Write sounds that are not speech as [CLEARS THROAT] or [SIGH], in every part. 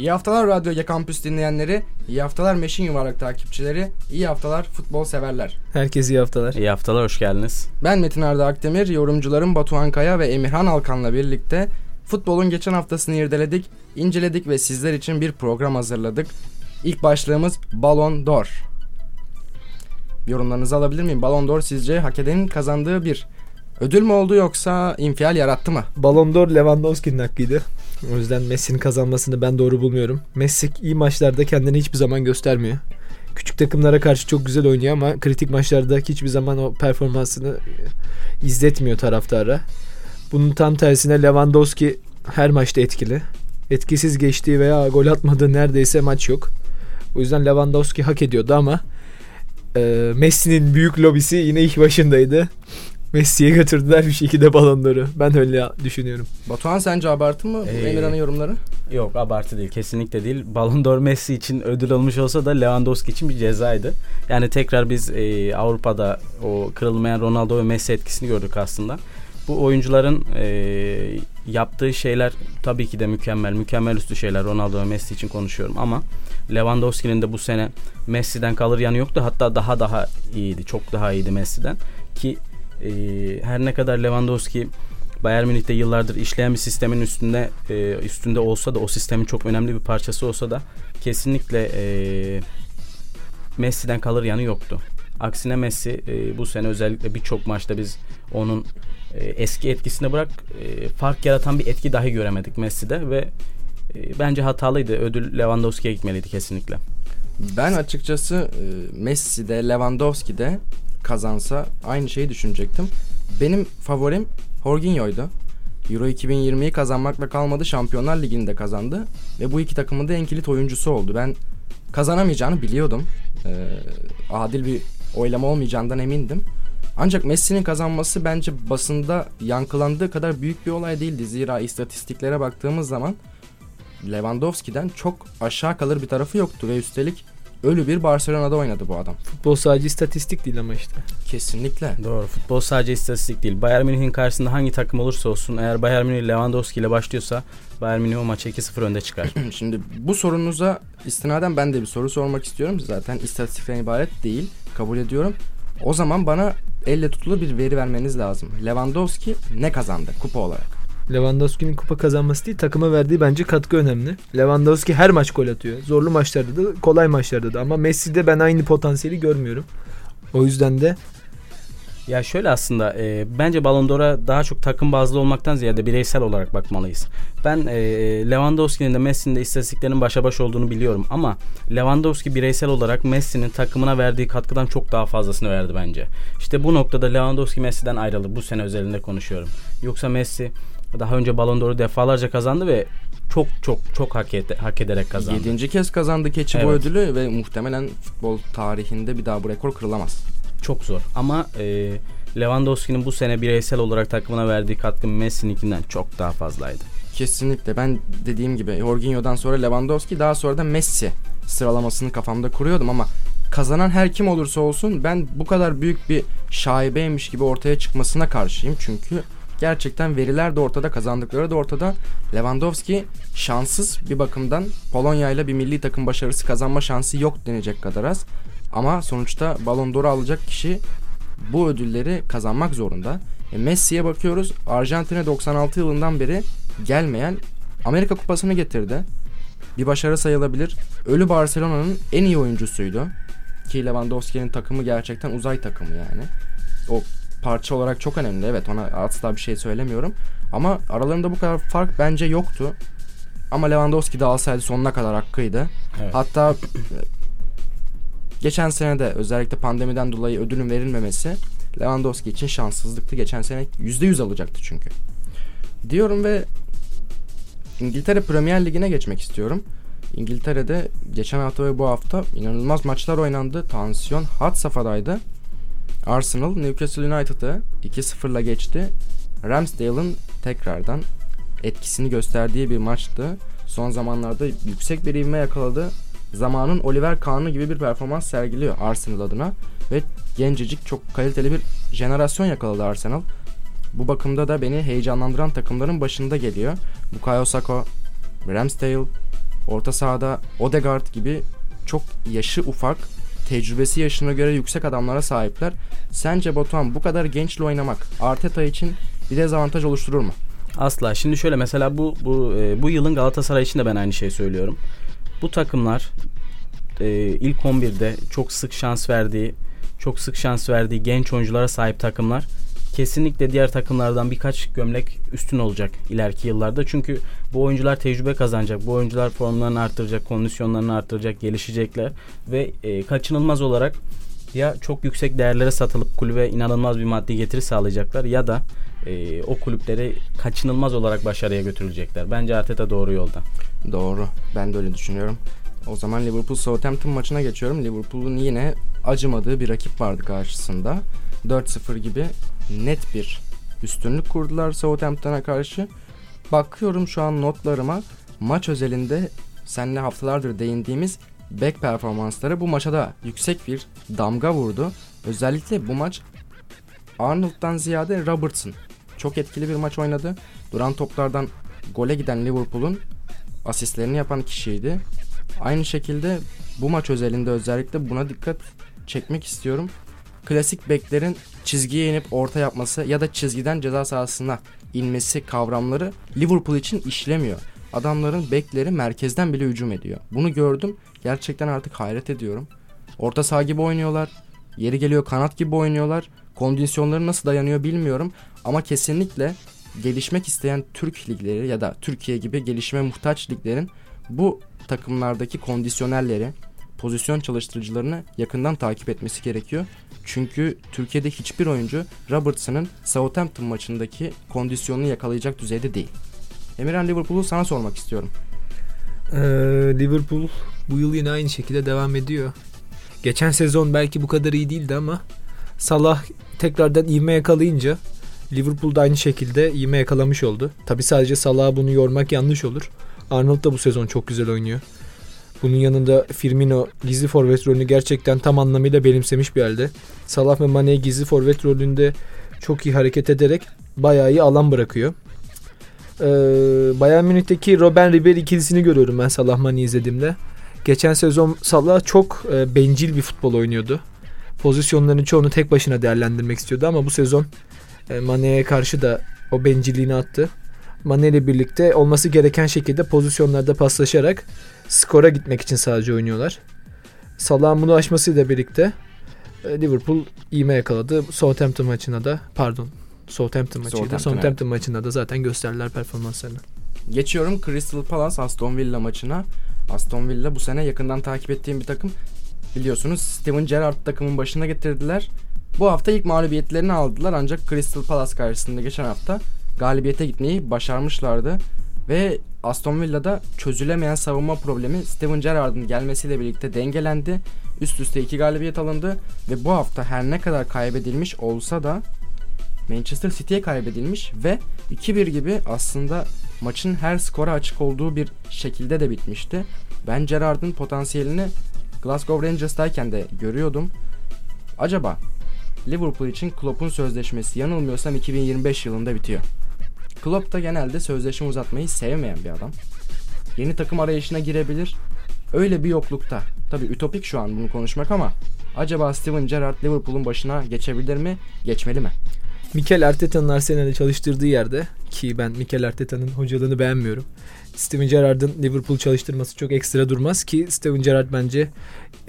İyi haftalar Radyo Ege Kampüs dinleyenleri, iyi haftalar Meşin Yuvarlak takipçileri, iyi haftalar futbol severler. Herkese iyi haftalar. İyi haftalar, hoş geldiniz. Ben Metin Arda Akdemir, yorumcularım Batuhan Kaya ve Emirhan Alkan'la birlikte futbolun geçen haftasını irdeledik, inceledik ve sizler için bir program hazırladık. İlk başlığımız Ballon d'Or. Yorumlarınızı alabilir miyim? Ballon d'Or sizce hak edenin kazandığı bir ödül mü oldu yoksa infial yarattı mı? Ballon d'Or Lewandowski'nin hakkıydı. O yüzden Messi'nin kazanmasını ben doğru bulmuyorum. Messi iyi maçlarda kendini hiçbir zaman göstermiyor. Küçük takımlara karşı çok güzel oynuyor ama kritik maçlarda hiçbir zaman o performansını izletmiyor taraftara. Bunun tam tersine Lewandowski her maçta etkili. Etkisiz geçtiği veya gol atmadığı neredeyse maç yok. O yüzden Lewandowski hak ediyordu ama e, Messi'nin büyük lobisi yine ilk başındaydı. Messi'ye götürdüler bir şekilde balonları. Ben öyle düşünüyorum. Batuhan sence abartı mı ee, Emirhan'ın yorumları? Yok abartı değil kesinlikle değil. Ballon d'Or Messi için ödül almış olsa da Lewandowski için bir cezaydı. Yani tekrar biz e, Avrupa'da o kırılmayan Ronaldo ve Messi etkisini gördük aslında. Bu oyuncuların e, yaptığı şeyler tabii ki de mükemmel, mükemmel üstü şeyler Ronaldo ve Messi için konuşuyorum ama Lewandowski'nin de bu sene Messi'den kalır yanı yoktu. Hatta daha daha iyiydi, çok daha iyiydi Messi'den ki e, her ne kadar Lewandowski Bayern Münih'te yıllardır işleyen bir sistemin üstünde e, üstünde olsa da o sistemin çok önemli bir parçası olsa da kesinlikle e, Messi'den kalır yanı yoktu. Aksine Messi e, bu sene özellikle birçok maçta biz onun e, eski etkisine bırak e, fark yaratan bir etki dahi göremedik Messi'de ve e, bence hatalıydı. Ödül Lewandowski'ye gitmeliydi kesinlikle. Ben açıkçası e, Messi'de Lewandowski'de kazansa aynı şeyi düşünecektim. Benim favorim Jorginho'ydu. Euro 2020'yi kazanmakla kalmadı. Şampiyonlar Ligi'ni de kazandı. Ve bu iki takımın da en kilit oyuncusu oldu. Ben kazanamayacağını biliyordum. Ee, adil bir oylama olmayacağından emindim. Ancak Messi'nin kazanması bence basında yankılandığı kadar büyük bir olay değildi. Zira istatistiklere baktığımız zaman Lewandowski'den çok aşağı kalır bir tarafı yoktu ve üstelik ölü bir Barcelona'da oynadı bu adam. Futbol sadece istatistik değil ama işte. Kesinlikle. Doğru. Futbol sadece istatistik değil. Bayern Münih'in karşısında hangi takım olursa olsun eğer Bayern Münih Lewandowski ile başlıyorsa Bayern Münih o maça 2-0 önde çıkar. [CLEARS THROAT] Şimdi bu sorunuza istinaden ben de bir soru sormak istiyorum. Zaten istatistikten ibaret değil. Kabul ediyorum. O zaman bana elle tutulur bir veri vermeniz lazım. Lewandowski ne kazandı kupa olarak? Lewandowski'nin kupa kazanması değil takıma verdiği bence katkı önemli. Lewandowski her maç gol atıyor. Zorlu maçlarda da kolay maçlarda da ama Messi'de ben aynı potansiyeli görmüyorum. O yüzden de ya şöyle aslında e, bence Ballon d'Or'a daha çok takım bazlı olmaktan ziyade bireysel olarak bakmalıyız. Ben e, Lewandowski'nin de Messi'nin de istatistiklerinin başa baş olduğunu biliyorum ama Lewandowski bireysel olarak Messi'nin takımına verdiği katkıdan çok daha fazlasını verdi bence. İşte bu noktada Lewandowski Messi'den ayrılır. Bu sene özelinde konuşuyorum. Yoksa Messi daha önce Ballon d'Or'u defalarca kazandı ve çok çok çok hak, et, hak ederek kazandı. Yedinci kez kazandı keçi evet. bu ödülü ve muhtemelen futbol tarihinde bir daha bu rekor kırılamaz. Çok zor ama e, Lewandowski'nin bu sene bireysel olarak takımına verdiği katkı Messi'ninkinden çok daha fazlaydı. Kesinlikle ben dediğim gibi Jorginho'dan sonra Lewandowski daha sonra da Messi sıralamasını kafamda kuruyordum ama kazanan her kim olursa olsun ben bu kadar büyük bir şaibeymiş gibi ortaya çıkmasına karşıyım. Çünkü gerçekten veriler de ortada, kazandıkları da ortada. Lewandowski şanssız bir bakımdan Polonya ile bir milli takım başarısı kazanma şansı yok denecek kadar az. Ama sonuçta Ballon d'Or alacak kişi bu ödülleri kazanmak zorunda. E, Messi'ye bakıyoruz. Arjantin'e 96 yılından beri gelmeyen Amerika Kupası'nı getirdi. Bir başarı sayılabilir. Ölü Barcelona'nın en iyi oyuncusuydu. Ki Lewandowski'nin takımı gerçekten uzay takımı yani. O parça olarak çok önemli. Evet ona asla bir şey söylemiyorum. Ama aralarında bu kadar fark bence yoktu. Ama Lewandowski de alsaydı sonuna kadar hakkıydı. Evet. Hatta geçen sene de özellikle pandemiden dolayı ödülün verilmemesi Lewandowski için şanssızlıktı. Geçen sene %100 alacaktı çünkü. Diyorum ve İngiltere Premier Ligi'ne geçmek istiyorum. İngiltere'de geçen hafta ve bu hafta inanılmaz maçlar oynandı. Tansiyon hat safhadaydı. Arsenal Newcastle United'ı 2-0'la geçti. Ramsdale'ın tekrardan etkisini gösterdiği bir maçtı. Son zamanlarda yüksek bir ivme yakaladı. Zamanın Oliver Kahn'ı gibi bir performans sergiliyor Arsenal adına ve gencecik çok kaliteli bir jenerasyon yakaladı Arsenal. Bu bakımda da beni heyecanlandıran takımların başında geliyor. Bukayo Saka, Ramsdale, Orta sahada Odegaard gibi çok yaşı ufak, tecrübesi yaşına göre yüksek adamlara sahipler. Sence Batuhan bu kadar gençle oynamak Arteta için bir dezavantaj oluşturur mu? Asla. Şimdi şöyle mesela bu bu e, bu yılın Galatasaray için de ben aynı şeyi söylüyorum. Bu takımlar e, ilk 11'de çok sık şans verdiği, çok sık şans verdiği genç oyunculara sahip takımlar kesinlikle diğer takımlardan birkaç gömlek üstün olacak ileriki yıllarda. Çünkü bu oyuncular tecrübe kazanacak. Bu oyuncular formlarını arttıracak, kondisyonlarını arttıracak, gelişecekler ve e, kaçınılmaz olarak ya çok yüksek değerlere satılıp kulübe inanılmaz bir maddi getiri sağlayacaklar ya da e, o kulüpleri kaçınılmaz olarak başarıya götürülecekler. Bence Arteta doğru yolda. Doğru. Ben de öyle düşünüyorum. O zaman Liverpool Southampton maçına geçiyorum. Liverpool'un yine acımadığı bir rakip vardı karşısında. 4-0 gibi net bir üstünlük kurdular Southampton'a karşı. Bakıyorum şu an notlarıma maç özelinde seninle haftalardır değindiğimiz back performansları bu maça da yüksek bir damga vurdu. Özellikle bu maç Arnold'dan ziyade Robertson çok etkili bir maç oynadı. Duran toplardan gole giden Liverpool'un asistlerini yapan kişiydi. Aynı şekilde bu maç özelinde özellikle buna dikkat çekmek istiyorum. Klasik beklerin çizgiye inip orta yapması ya da çizgiden ceza sahasına inmesi kavramları Liverpool için işlemiyor. Adamların bekleri merkezden bile hücum ediyor. Bunu gördüm. Gerçekten artık hayret ediyorum. Orta saha gibi oynuyorlar. Yeri geliyor kanat gibi oynuyorlar. Kondisyonları nasıl dayanıyor bilmiyorum. Ama kesinlikle gelişmek isteyen Türk ligleri ya da Türkiye gibi gelişime muhtaç liglerin bu takımlardaki kondisyonerleri, pozisyon çalıştırıcılarını yakından takip etmesi gerekiyor. Çünkü Türkiye'de hiçbir oyuncu Robertson'ın Southampton maçındaki kondisyonunu yakalayacak düzeyde değil. Emirhan Liverpool'u sana sormak istiyorum. Ee, Liverpool bu yıl yine aynı şekilde devam ediyor. Geçen sezon belki bu kadar iyi değildi ama Salah tekrardan ivme yakalayınca Liverpool da aynı şekilde ivme yakalamış oldu. Tabi sadece Salah'a bunu yormak yanlış olur. Arnold da bu sezon çok güzel oynuyor. Bunun yanında Firmino gizli forvet rolünü gerçekten tam anlamıyla benimsemiş bir halde. Salah ve Mane gizli forvet rolünde çok iyi hareket ederek bayağı iyi alan bırakıyor. Ee, Bayern Münih'teki Robben Ribery ikilisini görüyorum ben Salah Mane izlediğimde. Geçen sezon Salah çok e, bencil bir futbol oynuyordu. Pozisyonların çoğunu tek başına değerlendirmek istiyordu ama bu sezon e, Mane'ye karşı da o bencilliğini attı. Mane ile birlikte olması gereken şekilde pozisyonlarda paslaşarak skora gitmek için sadece oynuyorlar. Salah'ın bunu aşmasıyla birlikte e, Liverpool iğme yakaladı. Southampton maçına da pardon Southampton maçıydı. Southampton, Southampton maçında da zaten gösterdiler performanslarını. Geçiyorum Crystal Palace Aston Villa maçına. Aston Villa bu sene yakından takip ettiğim bir takım. Biliyorsunuz Steven Gerrard takımın başına getirdiler. Bu hafta ilk mağlubiyetlerini aldılar ancak Crystal Palace karşısında geçen hafta galibiyete gitmeyi başarmışlardı. Ve Aston Villa'da çözülemeyen savunma problemi Steven Gerrard'ın gelmesiyle birlikte dengelendi. Üst üste iki galibiyet alındı ve bu hafta her ne kadar kaybedilmiş olsa da Manchester City'ye kaybedilmiş ve 2-1 gibi aslında maçın her skora açık olduğu bir şekilde de bitmişti. Ben Gerrard'ın potansiyelini Glasgow Rangers'tayken de görüyordum. Acaba Liverpool için Klopp'un sözleşmesi yanılmıyorsam 2025 yılında bitiyor. Klopp da genelde sözleşme uzatmayı sevmeyen bir adam. Yeni takım arayışına girebilir. Öyle bir yoklukta. Tabi ütopik şu an bunu konuşmak ama acaba Steven Gerrard Liverpool'un başına geçebilir mi? Geçmeli mi? Mikel Arteta'nın Arsenal'de çalıştırdığı yerde ki ben Mikel Arteta'nın hocalığını beğenmiyorum. Steven Gerrard'ın Liverpool çalıştırması çok ekstra durmaz ki Steven Gerrard bence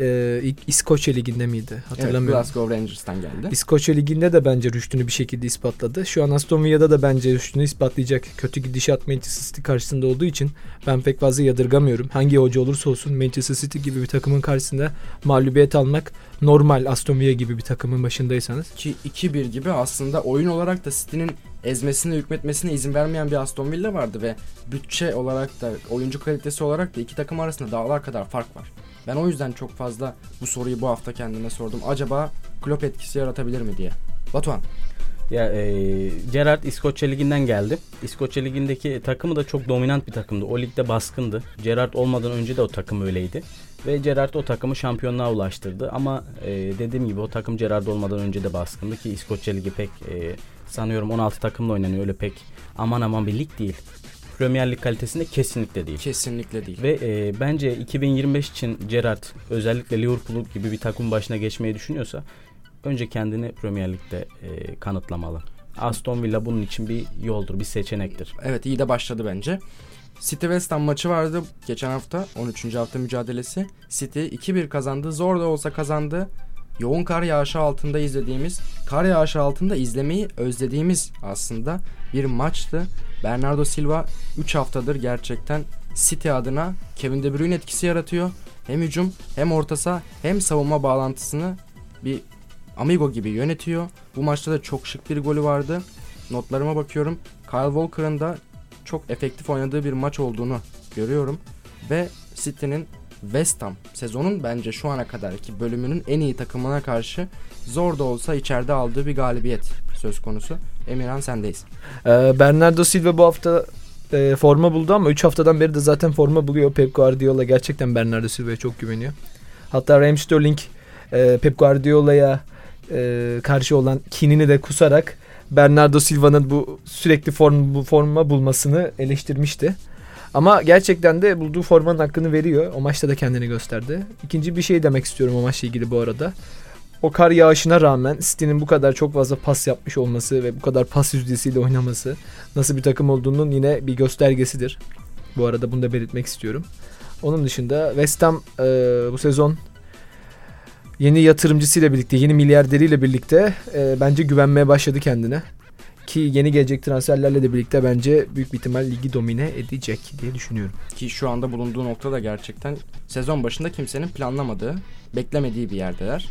e, ilk İskoçya Ligi'nde miydi? Hatırlamıyorum. Evet, Glasgow Rangers'tan geldi. İskoçya Ligi'nde de bence rüştünü bir şekilde ispatladı. Şu an Aston Villa'da da bence rüştünü ispatlayacak. Kötü gidişat Manchester City karşısında olduğu için ben pek fazla yadırgamıyorum. Hangi hoca olursa olsun Manchester City gibi bir takımın karşısında mağlubiyet almak normal Aston Villa gibi bir takımın başındaysanız. Ki 2-1 gibi aslında oyun olarak da City'nin ezmesine hükmetmesine izin vermeyen bir Aston Villa vardı ve bütçe olarak da oyuncu kalitesi olarak da iki takım arasında dağlar kadar fark var. Ben o yüzden çok fazla bu soruyu bu hafta kendime sordum. Acaba Klopp etkisi yaratabilir mi diye. Batuhan. Ya e, Gerrard İskoçya Ligi'nden geldi. İskoçya Ligi'ndeki takımı da çok dominant bir takımdı. O ligde baskındı. Gerrard olmadan önce de o takım öyleydi. Ve Gerrard o takımı şampiyonluğa ulaştırdı. Ama e, dediğim gibi o takım Gerrard olmadan önce de baskındı ki İskoçya Ligi pek e, sanıyorum 16 takımla oynanıyor. Öyle pek aman aman bir lig değil. Premier Lig kalitesinde kesinlikle değil. Kesinlikle değil. Ve e, bence 2025 için Gerrard özellikle Liverpool gibi bir takım başına geçmeyi düşünüyorsa önce kendini Premier Lig'de e, kanıtlamalı. Aston Villa bunun için bir yoldur, bir seçenektir. Evet iyi de başladı bence. City West Ham maçı vardı geçen hafta 13. hafta mücadelesi. City 2-1 kazandı. Zor da olsa kazandı. Yoğun kar yağışı altında izlediğimiz, kar yağışı altında izlemeyi özlediğimiz aslında bir maçtı. Bernardo Silva 3 haftadır gerçekten City adına Kevin De Bruyne etkisi yaratıyor. Hem hücum hem orta hem savunma bağlantısını bir amigo gibi yönetiyor. Bu maçta da çok şık bir golü vardı. Notlarıma bakıyorum. Kyle Walker'ın da çok efektif oynadığı bir maç olduğunu görüyorum. Ve City'nin West Ham sezonun bence şu ana kadarki bölümünün en iyi takımına karşı zor da olsa içeride aldığı bir galibiyet söz konusu. Emirhan sendeyiz. Ee, Bernardo Silva bu hafta e, forma buldu ama 3 haftadan beri de zaten forma buluyor. Pep Guardiola gerçekten Bernardo Silva'ya çok güveniyor. Hatta Raheem Sterling e, Pep Guardiola'ya e, karşı olan kinini de kusarak Bernardo Silva'nın bu sürekli form, bu forma bulmasını eleştirmişti. Ama gerçekten de bulduğu formanın hakkını veriyor. O maçta da kendini gösterdi. İkinci bir şey demek istiyorum o maçla ilgili bu arada. O kar yağışına rağmen City'nin bu kadar çok fazla pas yapmış olması ve bu kadar pas yüzdesiyle oynaması nasıl bir takım olduğunun yine bir göstergesidir. Bu arada bunu da belirtmek istiyorum. Onun dışında West Ham e, bu sezon yeni yatırımcısıyla birlikte, yeni milyarderiyle birlikte e, bence güvenmeye başladı kendine. Ki yeni gelecek transferlerle de birlikte bence büyük bir ihtimal ligi domine edecek diye düşünüyorum. Ki şu anda bulunduğu nokta da gerçekten sezon başında kimsenin planlamadığı, beklemediği bir yerdeler.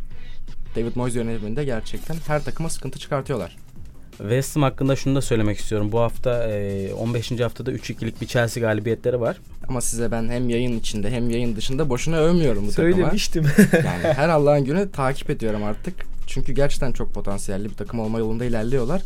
David Moyes yönetiminde gerçekten her takıma sıkıntı çıkartıyorlar. West Ham hakkında şunu da söylemek istiyorum. Bu hafta e, 15. haftada 3-2'lik bir Chelsea galibiyetleri var. Ama size ben hem yayın içinde hem yayın dışında boşuna övmüyorum bu takıma. Söylemiştim. [LAUGHS] Yani her Allah'ın günü takip ediyorum artık. Çünkü gerçekten çok potansiyelli bir takım olma yolunda ilerliyorlar.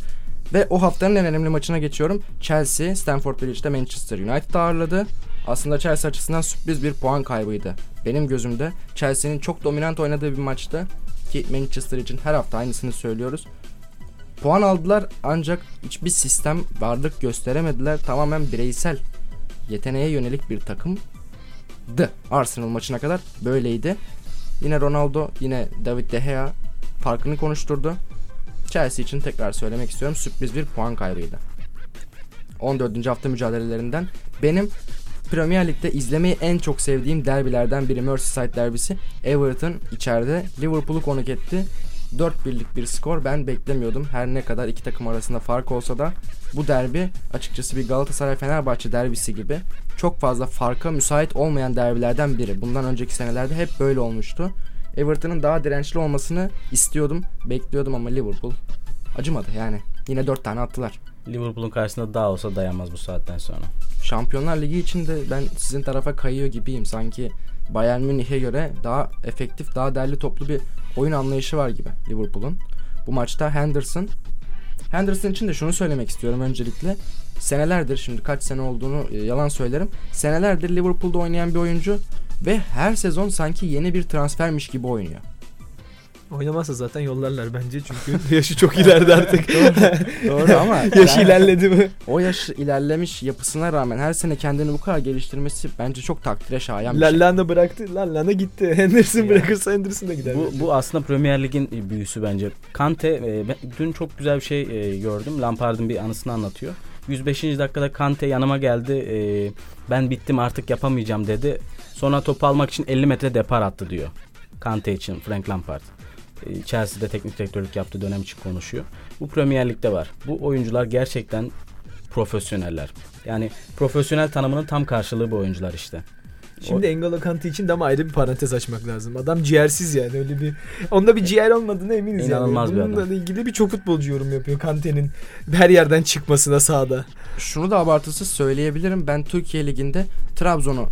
Ve o haftanın en önemli maçına geçiyorum. Chelsea, Stamford Bridge'de Manchester United ağırladı. Aslında Chelsea açısından sürpriz bir puan kaybıydı. Benim gözümde Chelsea'nin çok dominant oynadığı bir maçtı. Ki Manchester için her hafta aynısını söylüyoruz. Puan aldılar ancak hiçbir sistem varlık gösteremediler. Tamamen bireysel yeteneğe yönelik bir takımdı. Arsenal maçına kadar böyleydi. Yine Ronaldo, yine David De Gea farkını konuşturdu. Chelsea için tekrar söylemek istiyorum sürpriz bir puan kaybıydı. 14. hafta mücadelelerinden benim Premier Lig'de izlemeyi en çok sevdiğim derbilerden biri Merseyside derbisi. Everton içeride Liverpool'u konuk etti. 4 birlik bir skor ben beklemiyordum. Her ne kadar iki takım arasında fark olsa da bu derbi açıkçası bir Galatasaray Fenerbahçe derbisi gibi çok fazla farka müsait olmayan derbilerden biri. Bundan önceki senelerde hep böyle olmuştu. Everton'ın daha dirençli olmasını istiyordum, bekliyordum ama Liverpool acımadı yani. Yine 4 tane attılar. Liverpool'un karşısında daha olsa dayanmaz bu saatten sonra. Şampiyonlar Ligi için de ben sizin tarafa kayıyor gibiyim. Sanki Bayern Münih'e göre daha efektif, daha derli toplu bir oyun anlayışı var gibi Liverpool'un. Bu maçta Henderson Henderson için de şunu söylemek istiyorum öncelikle. Senelerdir şimdi kaç sene olduğunu e, yalan söylerim. Senelerdir Liverpool'da oynayan bir oyuncu ve her sezon sanki yeni bir transfermiş gibi oynuyor. Oynamazsa zaten yollarlar bence çünkü [LAUGHS] yaşı çok ileride artık. [LAUGHS] Doğru ama [LAUGHS] Yaşı yani ilerledi mi? o yaş ilerlemiş yapısına rağmen her sene kendini bu kadar geliştirmesi bence çok takdire şayan bir şey. Lallana bıraktı. Lallana gitti. Henderson Ya. bırakırsa Henderson da gider. Bu, bu aslında Premier Lig'in büyüsü bence. Kante, e, ben dün çok güzel bir şey e, gördüm. Lampard'ın bir anısını anlatıyor. 105. dakikada Kante yanıma geldi. E, ben bittim artık yapamayacağım dedi. Sonra topu almak için 50 metre depar attı diyor. Kante için Frank Lampard. Chelsea'de teknik direktörlük yaptığı dönem için konuşuyor. Bu Premier Lig'de var. Bu oyuncular gerçekten profesyoneller. Yani profesyonel tanımının tam karşılığı bu oyuncular işte. Şimdi N'Golo Kante için de ama ayrı bir parantez açmak lazım. Adam ciğersiz yani öyle bir onda bir ciğer olmadığına eminiz İnanılmaz yani. bir adam. Bununla ilgili birçok futbolcu yorum yapıyor Kante'nin her yerden çıkmasına sahada. Şunu da abartısız söyleyebilirim. Ben Türkiye Ligi'nde Trabzon'u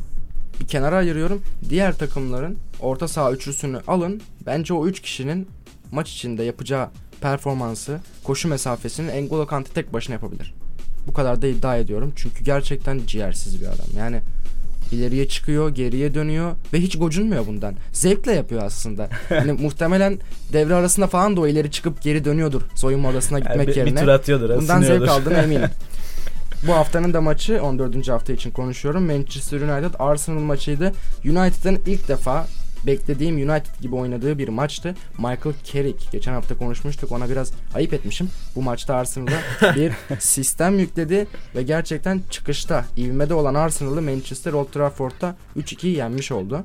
bir kenara ayırıyorum. Diğer takımların orta saha üçlüsünü alın. Bence o üç kişinin maç içinde yapacağı performansı, koşu mesafesini N'Golo Kante tek başına yapabilir. Bu kadar da iddia ediyorum. Çünkü gerçekten ciğersiz bir adam. Yani ileriye çıkıyor, geriye dönüyor ve hiç gocunmuyor bundan. Zevkle yapıyor aslında. [LAUGHS] Hani muhtemelen devre arasında falan da o ileri çıkıp geri dönüyordur soyunma odasına Yani gitmek bir, bir yerine. tur atıyordur. Bundan zevk aldığına eminim. [LAUGHS] Bu haftanın da maçı 14. hafta için konuşuyorum. Manchester United Arsenal maçıydı. United'ın ilk defa beklediğim United gibi oynadığı bir maçtı. Michael Carrick geçen hafta konuşmuştuk ona biraz ayıp etmişim. Bu maçta Arsenal'a [LAUGHS] bir sistem yükledi ve gerçekten çıkışta ivmede olan Arsenal'ı Manchester Old Trafford'da 3-2 yenmiş oldu.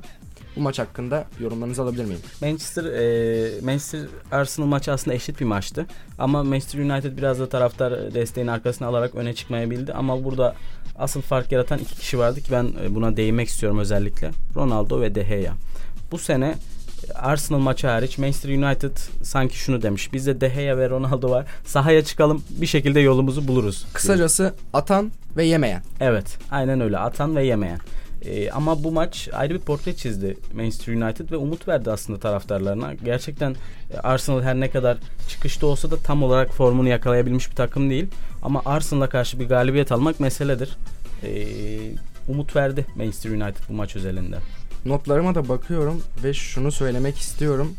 Bu maç hakkında yorumlarınızı alabilir miyim? Manchester e, Manchester Arsenal maçı aslında eşit bir maçtı. Ama Manchester United biraz da taraftar desteğini arkasına alarak öne çıkmaya bildi. Ama burada asıl fark yaratan iki kişi vardı ki ben e, buna değinmek istiyorum özellikle. Ronaldo ve De Gea. Bu sene Arsenal maçı hariç Manchester United sanki şunu demiş. Bizde De Gea ve Ronaldo var. Sahaya çıkalım bir şekilde yolumuzu buluruz. Kısacası atan ve yemeyen. Evet aynen öyle atan ve yemeyen. Ee, ama bu maç ayrı bir portre çizdi Manchester United ve umut verdi aslında taraftarlarına. Gerçekten e, Arsenal her ne kadar çıkışta olsa da tam olarak formunu yakalayabilmiş bir takım değil. Ama Arsenal'a karşı bir galibiyet almak meseledir. Ee, umut verdi Manchester United bu maç özelinde. Notlarıma da bakıyorum ve şunu söylemek istiyorum.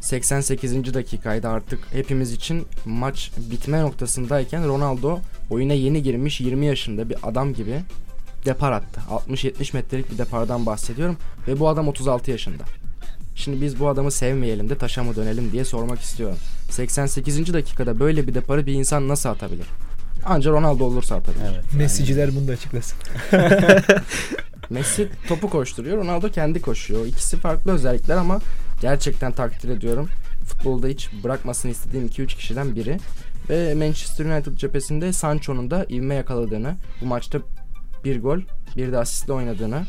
88. dakikaydı artık hepimiz için maç bitme noktasındayken Ronaldo oyuna yeni girmiş 20 yaşında bir adam gibi depar attı. 60-70 metrelik bir depardan bahsediyorum ve bu adam 36 yaşında. Şimdi biz bu adamı sevmeyelim de taşa mı dönelim diye sormak istiyorum. 88. dakikada böyle bir deparı bir insan nasıl atabilir? Anca Ronaldo olursa atabilir. Evet. Messiciler bunu da açıklasın. [LAUGHS] Messi topu koşturuyor, Ronaldo kendi koşuyor. İkisi farklı özellikler ama gerçekten takdir ediyorum. Futbolda hiç bırakmasını istediğim 2-3 kişiden biri. Ve Manchester United cephesinde Sancho'nun da ivme yakaladığını, bu maçta bir gol, bir de asistle oynadığını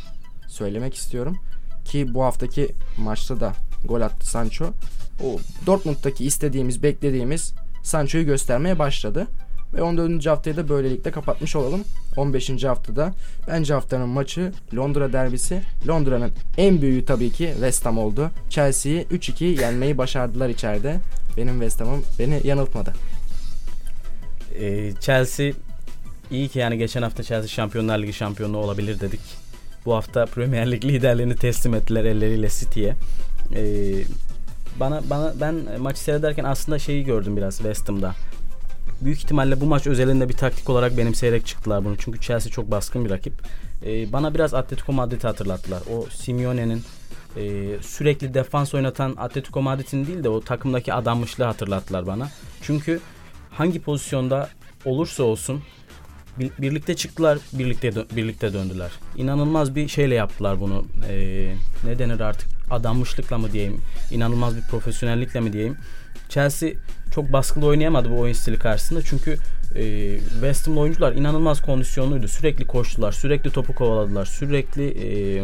söylemek istiyorum. Ki bu haftaki maçta da gol attı Sancho. O Dortmund'daki istediğimiz, beklediğimiz Sancho'yu göstermeye başladı. Ve 14. haftayı da böylelikle kapatmış olalım. 15. haftada bence haftanın maçı Londra derbisi. Londra'nın en büyüğü tabii ki West Ham oldu. Chelsea'yi 3-2 yenmeyi başardılar içeride. Benim West Ham'ım beni yanıltmadı. Ee, Chelsea iyi ki yani geçen hafta Chelsea Şampiyonlar Ligi şampiyonu olabilir dedik. Bu hafta Premier Lig liderliğini teslim ettiler elleriyle City'ye. Ee, bana bana ben maçı seyrederken aslında şeyi gördüm biraz West Ham'da. Büyük ihtimalle bu maç özelinde bir taktik olarak benimseyerek çıktılar bunu. Çünkü Chelsea çok baskın bir rakip. Ee, bana biraz Atletico Madrid'i hatırlattılar. O Simeone'nin e, sürekli defans oynatan Atletico Madrid'in değil de o takımdaki adanmışlığı hatırlattılar bana. Çünkü hangi pozisyonda olursa olsun birlikte çıktılar, birlikte dö- birlikte döndüler. İnanılmaz bir şeyle yaptılar bunu. Ee, ne denir artık? Adanmışlıkla mı diyeyim? İnanılmaz bir profesyonellikle mi diyeyim? Chelsea çok baskılı oynayamadı bu oyun stili karşısında çünkü e, West Ham'lı oyuncular inanılmaz kondisyonluydu. Sürekli koştular, sürekli topu kovaladılar, sürekli e,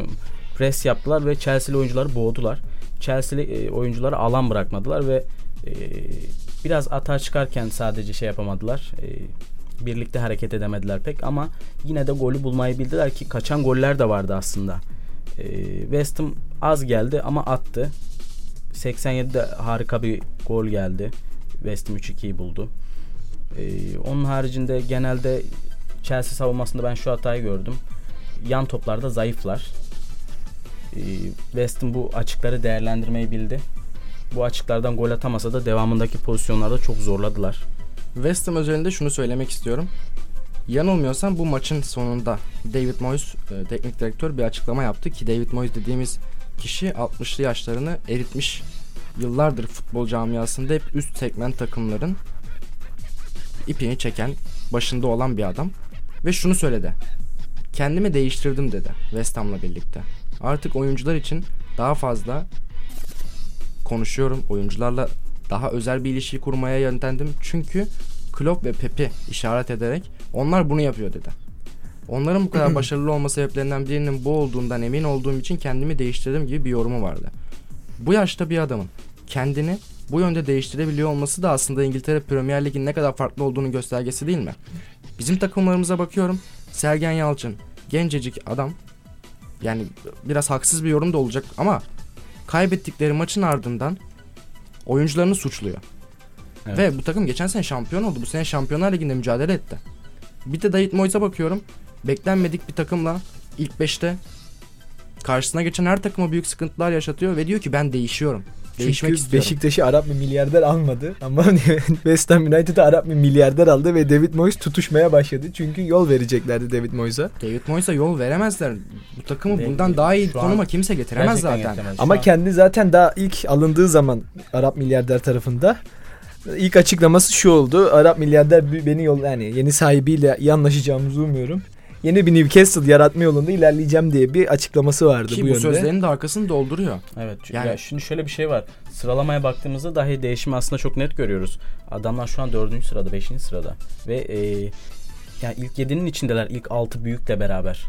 pres yaptılar ve Chelsea'li oyuncuları boğdular. Chelsea'li e, oyuncuları alan bırakmadılar ve e, biraz atağa çıkarken sadece şey yapamadılar. E, birlikte hareket edemediler pek ama yine de golü bulmayı bildiler ki kaçan goller de vardı aslında. E, West Ham az geldi ama attı. 87'de harika bir gol geldi. West Ham 3-2'yi buldu. Ee, onun haricinde genelde Chelsea savunmasında ben şu hatayı gördüm. Yan toplarda zayıflar. Ee, West Ham bu açıkları değerlendirmeyi bildi. Bu açıklardan gol atamasa da devamındaki pozisyonlarda çok zorladılar. West Ham özelinde şunu söylemek istiyorum. Yanılmıyorsam bu maçın sonunda David Moyes e, teknik direktör bir açıklama yaptı ki David Moyes dediğimiz kişi 60'lı yaşlarını eritmiş. Yıllardır futbol camiasında hep üst segment takımların ipini çeken, başında olan bir adam. Ve şunu söyledi. Kendimi değiştirdim dedi West Ham'la birlikte. Artık oyuncular için daha fazla konuşuyorum. Oyuncularla daha özel bir ilişki kurmaya yöntendim. Çünkü Klopp ve Pep'i işaret ederek onlar bunu yapıyor dedi. Onların bu kadar [CLEARS THROAT] başarılı olma sebeplerinden birinin bu olduğundan emin olduğum için kendimi değiştirdim gibi bir yorumu vardı. Bu yaşta bir adamın kendini bu yönde değiştirebiliyor olması da aslında İngiltere Premier Lig'in ne kadar farklı olduğunu göstergesi değil mi? Bizim takımlarımıza bakıyorum. Sergen Yalçın gencecik adam. Yani biraz haksız bir yorum da olacak ama kaybettikleri maçın ardından oyuncularını suçluyor. Evet. Ve bu takım geçen sene şampiyon oldu. Bu sene Şampiyonlar Ligi'nde mücadele etti. Bir de David Moyes'a bakıyorum. Beklenmedik bir takımla ilk 5'te karşısına geçen her takıma büyük sıkıntılar yaşatıyor ve diyor ki ben değişiyorum. Değişmek Çünkü istiyorum. Beşiktaş'ı Arap bir milyarder almadı ama [LAUGHS] West Ham United'ı Arap bir milyarder aldı ve David Moyes tutuşmaya başladı. Çünkü yol vereceklerdi David Moyes'a. David Moyes'a yol veremezler. Bu takımı Ve- bundan daha iyi şu konuma kimse getiremez zaten. getiremez. Ama an- kendi zaten daha ilk alındığı zaman Arap milyarder tarafında ilk açıklaması şu oldu. Arap milyarder beni yol yani yeni sahibiyle iyi anlaşacağımızı umuyorum. Yeni bir Newcastle yaratma yolunda ilerleyeceğim diye bir açıklaması vardı Ki bu bu, yönde. sözlerin de arkasını dolduruyor. Evet. çünkü Yani- ya şimdi şöyle bir şey var. Sıralamaya baktığımızda dahi değişimi aslında çok net görüyoruz. Adamlar şu an 4. sırada, 5. sırada ve e, yani ilk 7'nin içindeler. ilk 6 büyükle beraber.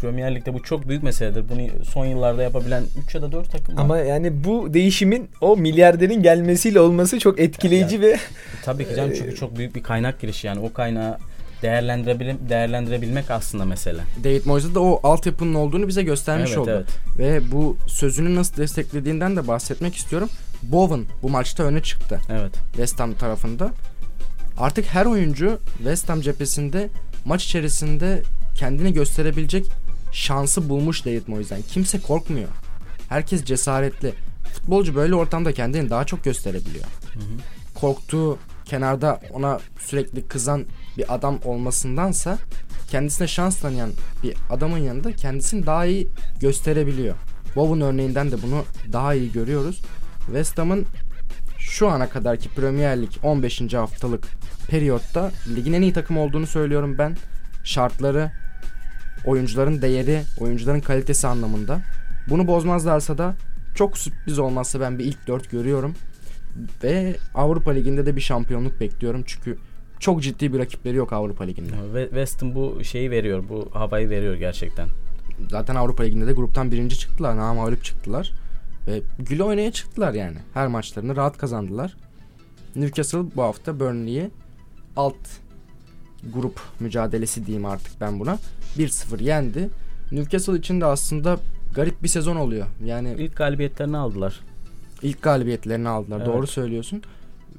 Premier Lig'de bu çok büyük meseledir. Bunu son yıllarda yapabilen 3 ya da 4 takım var. Ama yani bu değişimin o milyarderin gelmesiyle olması çok etkileyici ve Tabii ki canım çünkü [LAUGHS] çok büyük bir kaynak girişi yani o kaynağı değerlendirebil değerlendirebilmek aslında mesele. David Moyes'da da o altyapının olduğunu bize göstermiş evet, oldu. evet. Ve bu sözünü nasıl desteklediğinden de bahsetmek istiyorum. Bowen bu maçta öne çıktı Evet. West Ham tarafında. Artık her oyuncu West Ham cephesinde maç içerisinde kendini gösterebilecek şansı bulmuş David Moyes'den. Kimse korkmuyor. Herkes cesaretli. Futbolcu böyle ortamda kendini daha çok gösterebiliyor. Hı hı. Korktuğu kenarda ona sürekli kızan bir adam olmasındansa kendisine şans tanıyan bir adamın yanında kendisini daha iyi gösterebiliyor. Bowen örneğinden de bunu daha iyi görüyoruz. West Ham'ın şu ana kadarki Premier Lig 15. haftalık periyotta ligin en iyi takım olduğunu söylüyorum ben. Şartları, oyuncuların değeri, oyuncuların kalitesi anlamında. Bunu bozmazlarsa da çok sürpriz olmazsa ben bir ilk 4 görüyorum. Ve Avrupa Ligi'nde de bir şampiyonluk bekliyorum. Çünkü çok ciddi bir rakipleri yok Avrupa Ligi'nde. West Ham bu şeyi veriyor. Bu havayı veriyor gerçekten. Zaten Avrupa Ligi'nde de gruptan birinci çıktılar. Namağlup çıktılar. Ve güle oynaya çıktılar yani. Her maçlarını rahat kazandılar. Newcastle bu hafta Burnley'i alt grup mücadelesi diyeyim artık ben buna. 1-0 yendi. Newcastle için de aslında garip bir sezon oluyor. Yani İlk galibiyetlerini aldılar. ilk galibiyetlerini aldılar. Evet. Doğru söylüyorsun.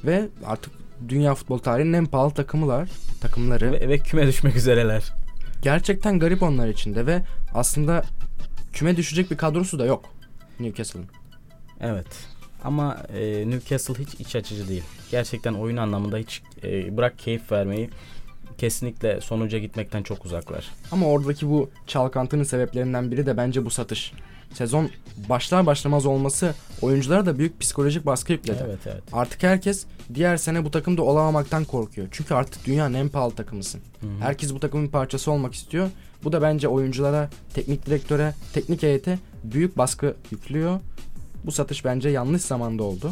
Ve artık dünya futbol tarihinin en pahalı takımılar, takımları. Ve, ve küme düşmek üzereler. Gerçekten garip onlar için de ve aslında küme düşecek bir kadrosu da yok Newcastle'ın. Evet. Ama e, Newcastle hiç iç açıcı değil. Gerçekten oyun anlamında hiç e, bırak keyif vermeyi kesinlikle sonuca gitmekten çok uzaklar. Ama oradaki bu çalkantının sebeplerinden biri de bence bu satış. Sezon başlar başlamaz olması oyunculara da büyük psikolojik baskı yükledi. Evet evet. Artık herkes diğer sene bu takımda olamamaktan korkuyor. Çünkü artık dünyanın en pahalı takımısın. Hı hı. Herkes bu takımın bir parçası olmak istiyor. Bu da bence oyunculara, teknik direktöre, teknik heyete büyük baskı yüklüyor. Bu satış bence yanlış zamanda oldu.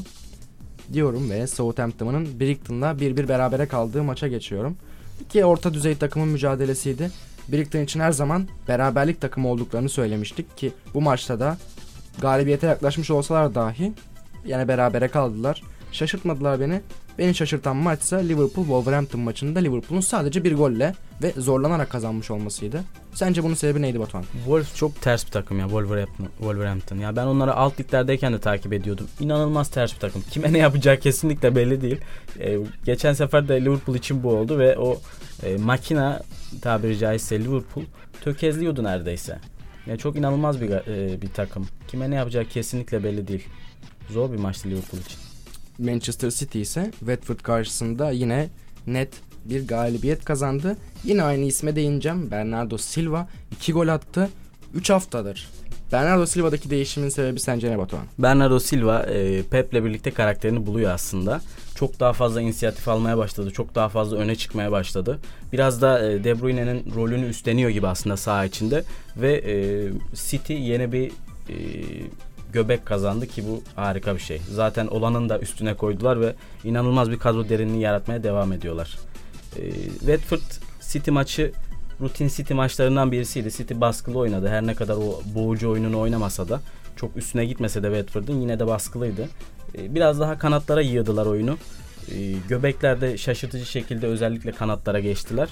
Diyorum ve Southampton'ın Brighton'la 1-1 berabere kaldığı maça geçiyorum. İki orta düzey takımın mücadelesiydi. Brighton için her zaman beraberlik takımı olduklarını söylemiştik ki bu maçta da galibiyete yaklaşmış olsalar dahi yine berabere kaldılar. Şaşırtmadılar beni. Beni şaşırtan maçsa Liverpool Wolverhampton maçında Liverpool'un sadece bir golle ve zorlanarak kazanmış olmasıydı. Sence bunun sebebi neydi Batuhan? Wolves çok ters bir takım ya Wolverhampton. Wolverhampton. Ya ben onları alt liglerdeyken de takip ediyordum. İnanılmaz ters bir takım. Kime ne yapacağı kesinlikle belli değil. Ee, geçen sefer de Liverpool için bu oldu ve o e, makina tabiri caizse Liverpool tökezliyordu neredeyse. Ya çok inanılmaz bir e, bir takım. Kime ne yapacağı kesinlikle belli değil. Zor bir maçtı Liverpool için. Manchester City ise Watford karşısında yine net bir galibiyet kazandı. Yine aynı isme değineceğim. Bernardo Silva 2 gol attı. 3 haftadır. Bernardo Silva'daki değişimin sebebi sence ne Batuhan? Bernardo Silva e, Pep'le birlikte karakterini buluyor aslında. Çok daha fazla inisiyatif almaya başladı. Çok daha fazla öne çıkmaya başladı. Biraz da e, De Bruyne'nin rolünü üstleniyor gibi aslında saha içinde. Ve e, City yeni bir e, göbek kazandı ki bu harika bir şey. Zaten olanın da üstüne koydular ve inanılmaz bir kadro derinliği yaratmaya devam ediyorlar. E, Watford City maçı rutin City maçlarından birisiydi. City baskılı oynadı. Her ne kadar o boğucu oyununu oynamasa da çok üstüne gitmese de Watford'un yine de baskılıydı. Ee, Biraz daha kanatlara yığdılar oyunu. Ee, Göbekler de şaşırtıcı şekilde özellikle kanatlara geçtiler.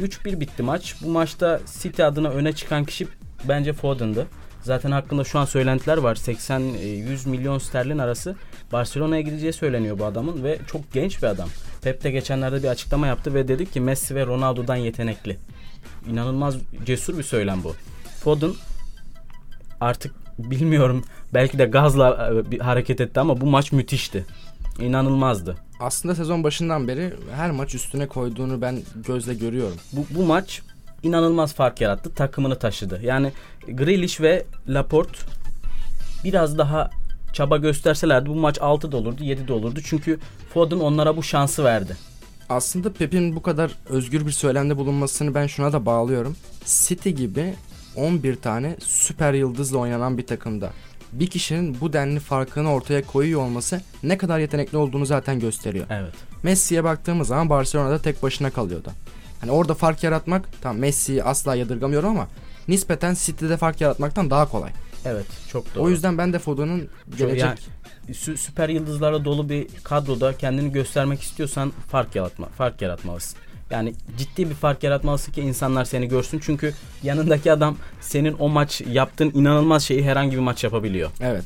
Ee, 3-1 bitti maç. Bu maçta City adına öne çıkan kişi bence Foden'dı. Zaten hakkında şu an söylentiler var. 80-100 milyon sterlin arası Barcelona'ya gideceği söyleniyor bu adamın ve çok genç bir adam. Pep de geçenlerde bir açıklama yaptı ve dedi ki Messi ve Ronaldo'dan yetenekli. İnanılmaz cesur bir söylem bu. Foden artık bilmiyorum belki de gazla e, bir hareket etti ama bu maç müthişti. İnanılmazdı. Aslında sezon başından beri her maç üstüne koyduğunu ben gözle görüyorum. Bu, bu maç inanılmaz fark yarattı. Takımını taşıdı. Yani Grealish ve Laporte biraz daha çaba gösterselerdi bu maç 6 da olurdu 7 de olurdu. Çünkü Foden onlara bu şansı verdi. Aslında Pep'in bu kadar özgür bir söylemde bulunmasını ben şuna da bağlıyorum. City gibi 11 tane süper yıldızla oynanan bir takımda bir kişinin bu denli farkını ortaya koyuyor olması ne kadar yetenekli olduğunu zaten gösteriyor. Evet. Messi'ye baktığımız zaman Barcelona'da tek başına kalıyordu. Hani orada fark yaratmak tam Messi'yi asla yadırgamıyorum ama nispeten City'de fark yaratmaktan daha kolay. Evet çok doğru. O yüzden ben de Foden'ın gelecek yani sü- süper yıldızlarla dolu bir kadroda kendini göstermek istiyorsan fark yaratma, fark yaratmalısın. Yani ciddi bir fark yaratmalısın ki insanlar seni görsün. Çünkü yanındaki adam senin o maç yaptığın inanılmaz şeyi herhangi bir maç yapabiliyor. Evet.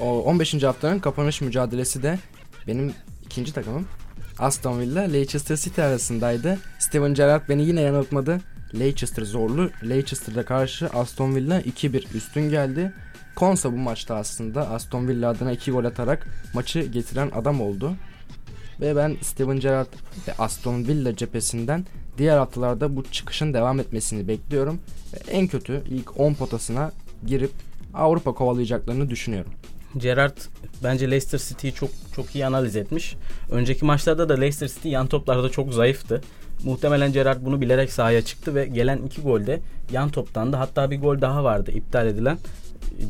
O 15. haftanın kapanış mücadelesi de benim ikinci takımım. Aston Villa Leicester City arasındaydı. Steven Gerrard beni yine yanıltmadı. Leicester zorlu. Leicester'da karşı Aston Villa 2-1 üstün geldi. Konsa bu maçta aslında Aston Villa adına 2 gol atarak maçı getiren adam oldu. Ve ben Steven Gerrard ve Aston Villa cephesinden diğer haftalarda bu çıkışın devam etmesini bekliyorum. En kötü ilk 10 potasına girip Avrupa kovalayacaklarını düşünüyorum. Gerrard bence Leicester City'yi çok çok iyi analiz etmiş. Önceki maçlarda da Leicester City yan toplarda çok zayıftı. Muhtemelen Gerrard bunu bilerek sahaya çıktı ve gelen iki golde yan toptan da hatta bir gol daha vardı iptal edilen.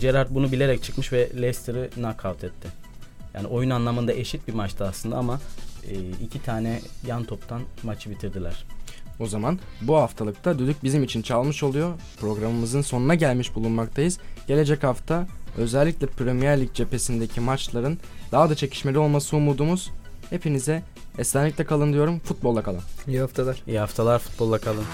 Gerrard bunu bilerek çıkmış ve Leicester'ı knockout etti. Yani oyun anlamında eşit bir maçtı aslında ama e, iki tane yan toptan maçı bitirdiler. O zaman bu haftalıkta düdük bizim için çalmış oluyor. Programımızın sonuna gelmiş bulunmaktayız. Gelecek hafta özellikle Premier Lig cephesindeki maçların daha da çekişmeli olması umudumuz. Hepinize esenlikle kalın diyorum. Futbolla kalın. İyi haftalar. İyi haftalar futbolla kalın.